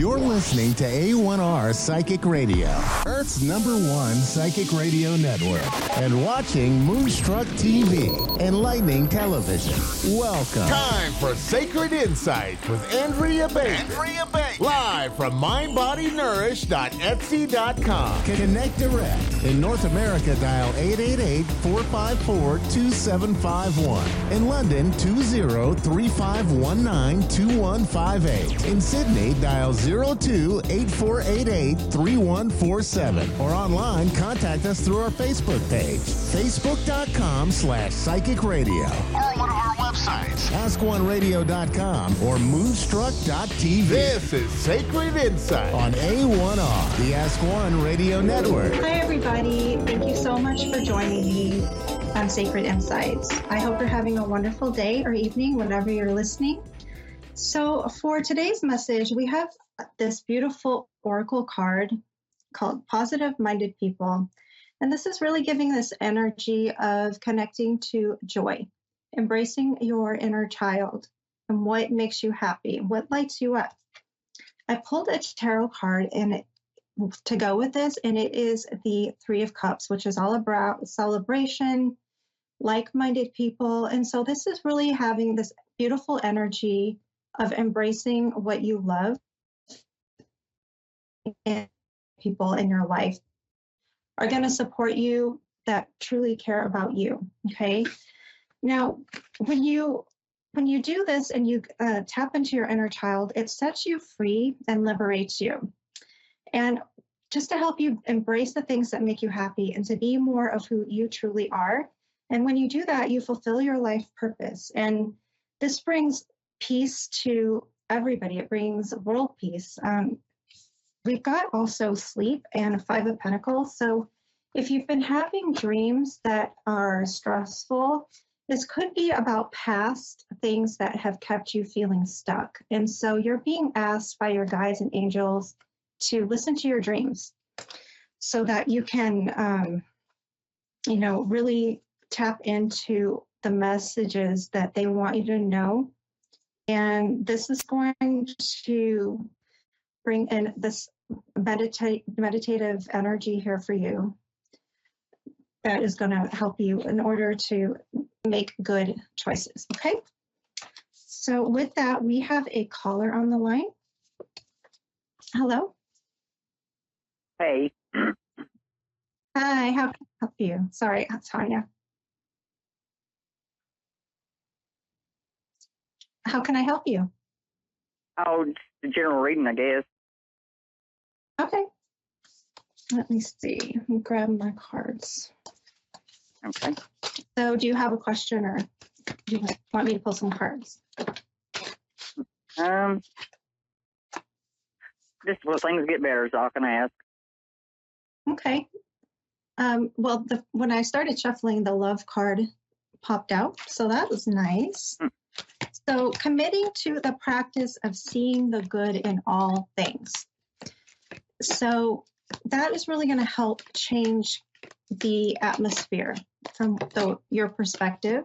You're listening to A1R Psychic Radio, Earth's number one psychic radio network, and watching Moonstruck TV, and Lightning Television. Welcome. Time for Sacred Insights with Andrea Bacon. Andrea Bacon. Live from mindbodynourish.etsy.com. Connect direct. In North America, dial 888-454-2751. In London, 20-3519-2158. In Sydney, dial 02-8488-3147. Or online, contact us through our Facebook page, facebook.com slash psychic radio. Or one of our websites, askoneradio.com or moonstruck.tv. This is Sacred Insight on A1R, the Ask One Radio Network. Hi, everybody. Thank you so much for joining me on Sacred Insights. I hope you're having a wonderful day or evening whenever you're listening. So, for today's message, we have this beautiful oracle card called Positive Minded People. And this is really giving this energy of connecting to joy, embracing your inner child and what makes you happy, what lights you up. I pulled a tarot card and it, to go with this, and it is the Three of Cups, which is all about celebration, like minded people. And so this is really having this beautiful energy of embracing what you love people in your life are going to support you that truly care about you okay? Now when you when you do this and you uh, tap into your inner child it sets you free and liberates you. And just to help you embrace the things that make you happy and to be more of who you truly are. And when you do that you fulfill your life purpose. And this brings peace to everybody. It brings world peace. Um, we've got also sleep and five of pentacles. So if you've been having dreams that are stressful this could be about past things that have kept you feeling stuck. And so you're being asked by your guides and angels to listen to your dreams so that you can um, you know really tap into the messages that they want you to know. And this is going to bring in this meditate, meditative energy here for you that is going to help you in order to make good choices. Okay. So, with that, we have a caller on the line. Hello. Hey. Hi, how can I help you? Sorry, Tanya. How can I help you? Oh, just the general reading, I guess. Okay. Let me see. Let me grab my cards. Okay. So, do you have a question or do you want me to pull some cards? Um, just will things get better is all I can ask. Okay. Um, well, the, when I started shuffling, the love card popped out, so that was nice. Hmm. So, committing to the practice of seeing the good in all things. So, that is really going to help change the atmosphere from the, your perspective.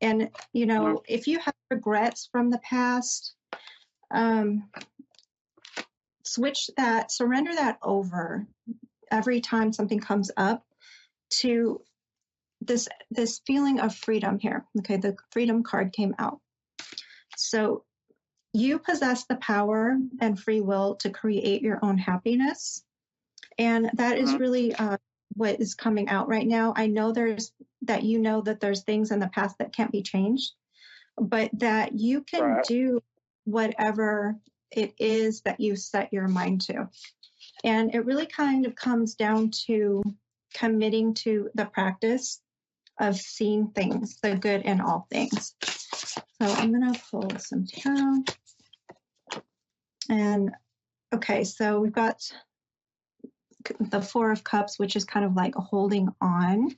And, you know, if you have regrets from the past, um, switch that, surrender that over every time something comes up to this this feeling of freedom here. Okay, the freedom card came out. So you possess the power and free will to create your own happiness. And that is Mhm. really uh, what is coming out right now. I know there's that you know that there's things in the past that can't be changed, but that you can Right. do whatever it is that you set your mind to. And it really kind of comes down to committing to the practice of seeing things, the good in all things. So I'm going to pull some tarot. And okay, so we've got the Four of Cups, which is kind of like holding on.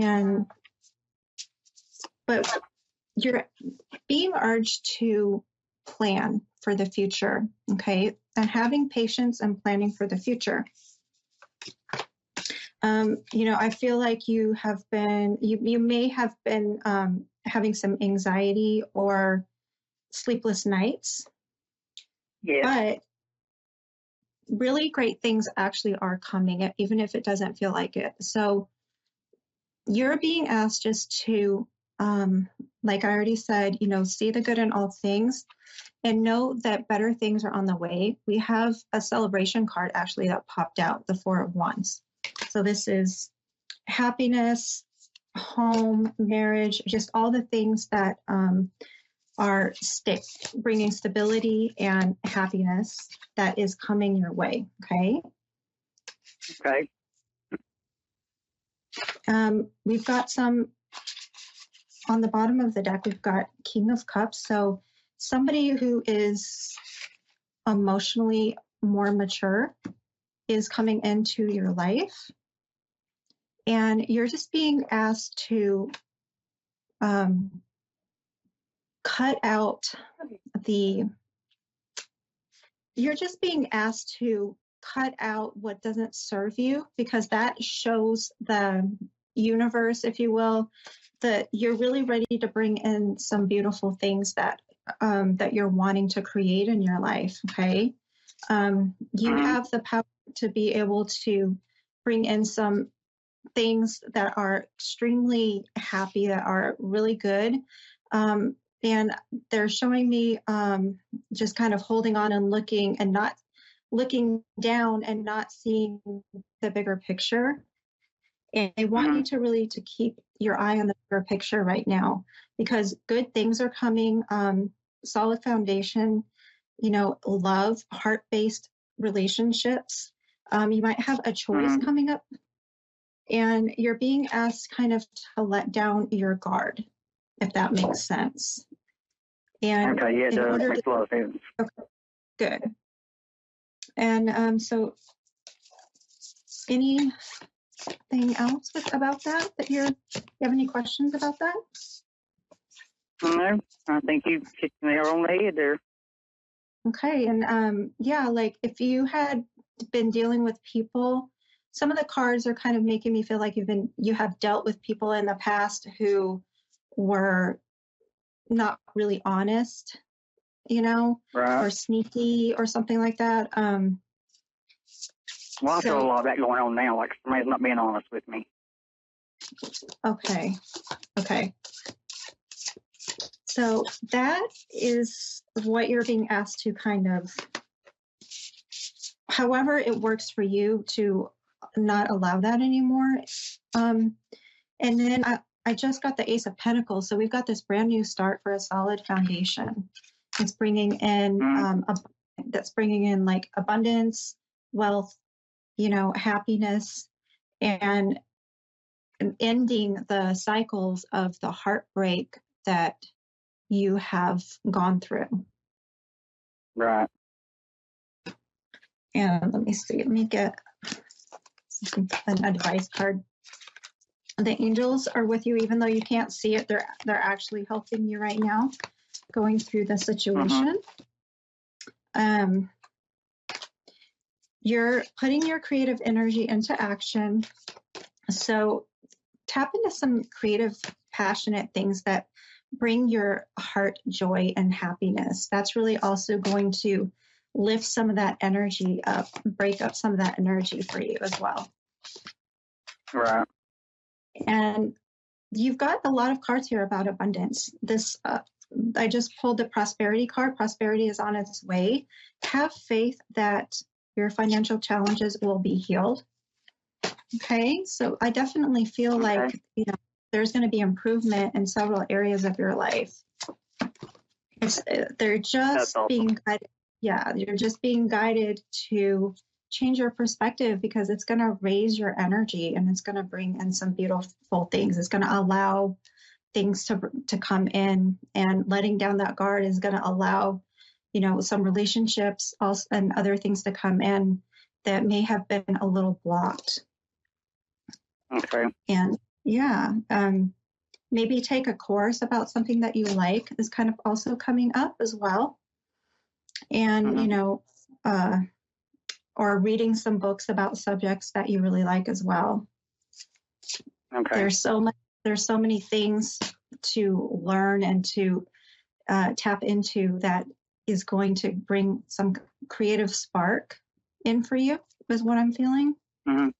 And, but you're being urged to plan for the future, okay? And having patience and planning for the future. Um, you know, I feel like you have been, you, you may have been um, having some anxiety or sleepless nights, Yes. but really great things actually are coming, even if it doesn't feel like it. So you're being asked just to, um, like I already said, you know, see the good in all things and know that better things are on the way. We have a celebration card actually that popped out, the Four of Wands. So this is happiness, home, marriage, just all the things that um, are stick, bringing stability and happiness that is coming your way. Okay. Okay. Um, we've got some on the bottom of the deck. We've got King of Cups. So somebody who is emotionally more mature is coming into your life, and you're just being asked to um, cut out the. You're just being asked to cut out what doesn't serve you because that shows the universe, if you will, that you're really ready to bring in some beautiful things that um, that you're wanting to create in your life. Okay, um, you Mhm. have the power to be able to bring in some things that are extremely happy, that are really good. Um, and they're showing me um, just kind of holding on and looking and not looking down and not seeing the bigger picture. And I want you to really to keep your eye on the bigger picture right now because good things are coming. Um, solid foundation, you know, love, heart-based relationships. Um, you might have a choice Mhm. coming up, and you're being asked kind of to let down your guard, if that makes sense. And Okay. Yeah, in does a lot of sense. Good. And um, so, anything else with, about that? That you're, you have any questions about that? No, I think you hit the nail on the head there. Okay. And um, yeah, like if you had been dealing with people, some of the cards are kind of making me feel like you've been, you have dealt with people in the past who were not really honest, you know, Right. or sneaky or something like that. Um, Well, I feel so- a lot of that going on now. Like somebody's not being honest with me. Okay. Okay. So that is what you're being asked to kind of, however, it works for you to not allow that anymore. Um, and then I, I just got the Ace of Pentacles. So we've got this brand new start for a solid foundation. It's bringing in, Mm. um, a, that's bringing in like abundance, wealth, you know, happiness, and ending the cycles of the heartbreak that you have gone through. Right. And let me see, let me get an advice card. The angels are with you, even though you can't see it. They're they're actually helping you right now, going through the situation. Um, you're putting your creative energy into action. So tap into some creative, passionate things that bring your heart joy and happiness. That's really also going to lift some of that energy up, break up some of that energy for you as well. Right. And you've got a lot of cards here about abundance. This, uh, I just pulled the prosperity card. Prosperity is on its way. Have faith that your financial challenges will be healed. Okay, so I definitely feel Okay. like you know there's going to be improvement in several areas of your life. It's, uh, they're just awesome. being guided. Yeah, you're just being guided to change your perspective because it's going to raise your energy and it's going to bring in some beautiful things. It's going to allow things to to come in and letting down that guard is going to allow you know some relationships also and other things to come in that may have been a little blocked Okay. and yeah um, maybe take a course about something that you like is kind of also coming up as well and Mhm. you know uh, or reading some books about subjects that you really like as well Okay. there's so much there's so many things to learn and to uh, tap into that is going to bring some creative spark in for you, is what I'm feeling. Mhm.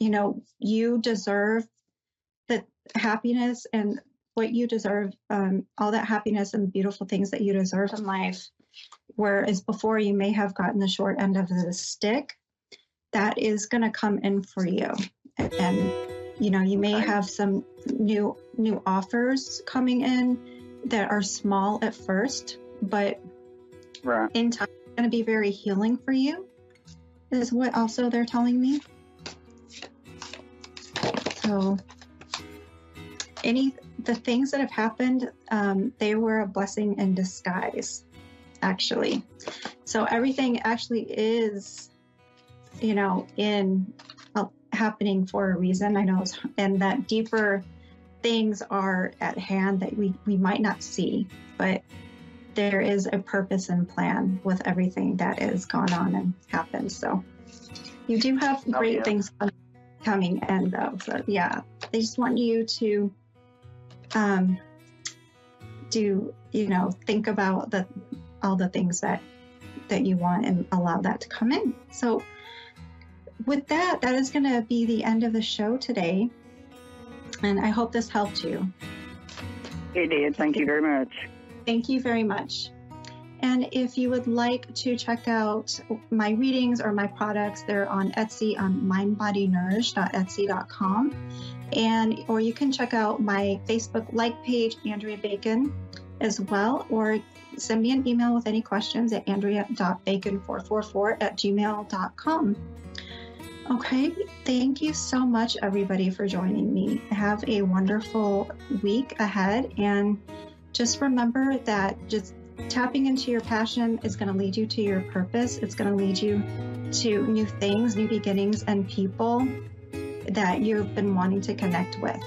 You know, you deserve the happiness and what you deserve, um, all that happiness and beautiful things that you deserve in life. Whereas before you may have gotten the short end of the stick, that is going to come in for you. And, you know, you may have some new new offers coming in that are small at first, but Right. in time it's going to be very healing for you is what also they're telling me so any the things that have happened um, they were a blessing in disguise actually so everything actually is you know in uh, happening for a reason i know it's- and that deeper things are at hand that we we might not see but there is a purpose and plan with everything that has gone on and happened. So you do have Oh, great yeah. things coming in though. So yeah, they just want you to um do, you know, think about the all the things that that you want and allow that to come in. So with that, that is going to be the end of the show today. And I hope this helped you. It did. Thank you very much. Thank you very much. And if you would like to check out my readings or my products, they're on Etsy on mindbodynourished.etsy.com. And or you can check out my Facebook like page, Andrea Bacon, as well, or send me an email with any questions at andrea.bacon444 at gmail.com. Okay, thank you so much, everybody, for joining me. Have a wonderful week ahead and just remember that just tapping into your passion is going to lead you to your purpose. It's going to lead you to new things, new beginnings, and people that you've been wanting to connect with.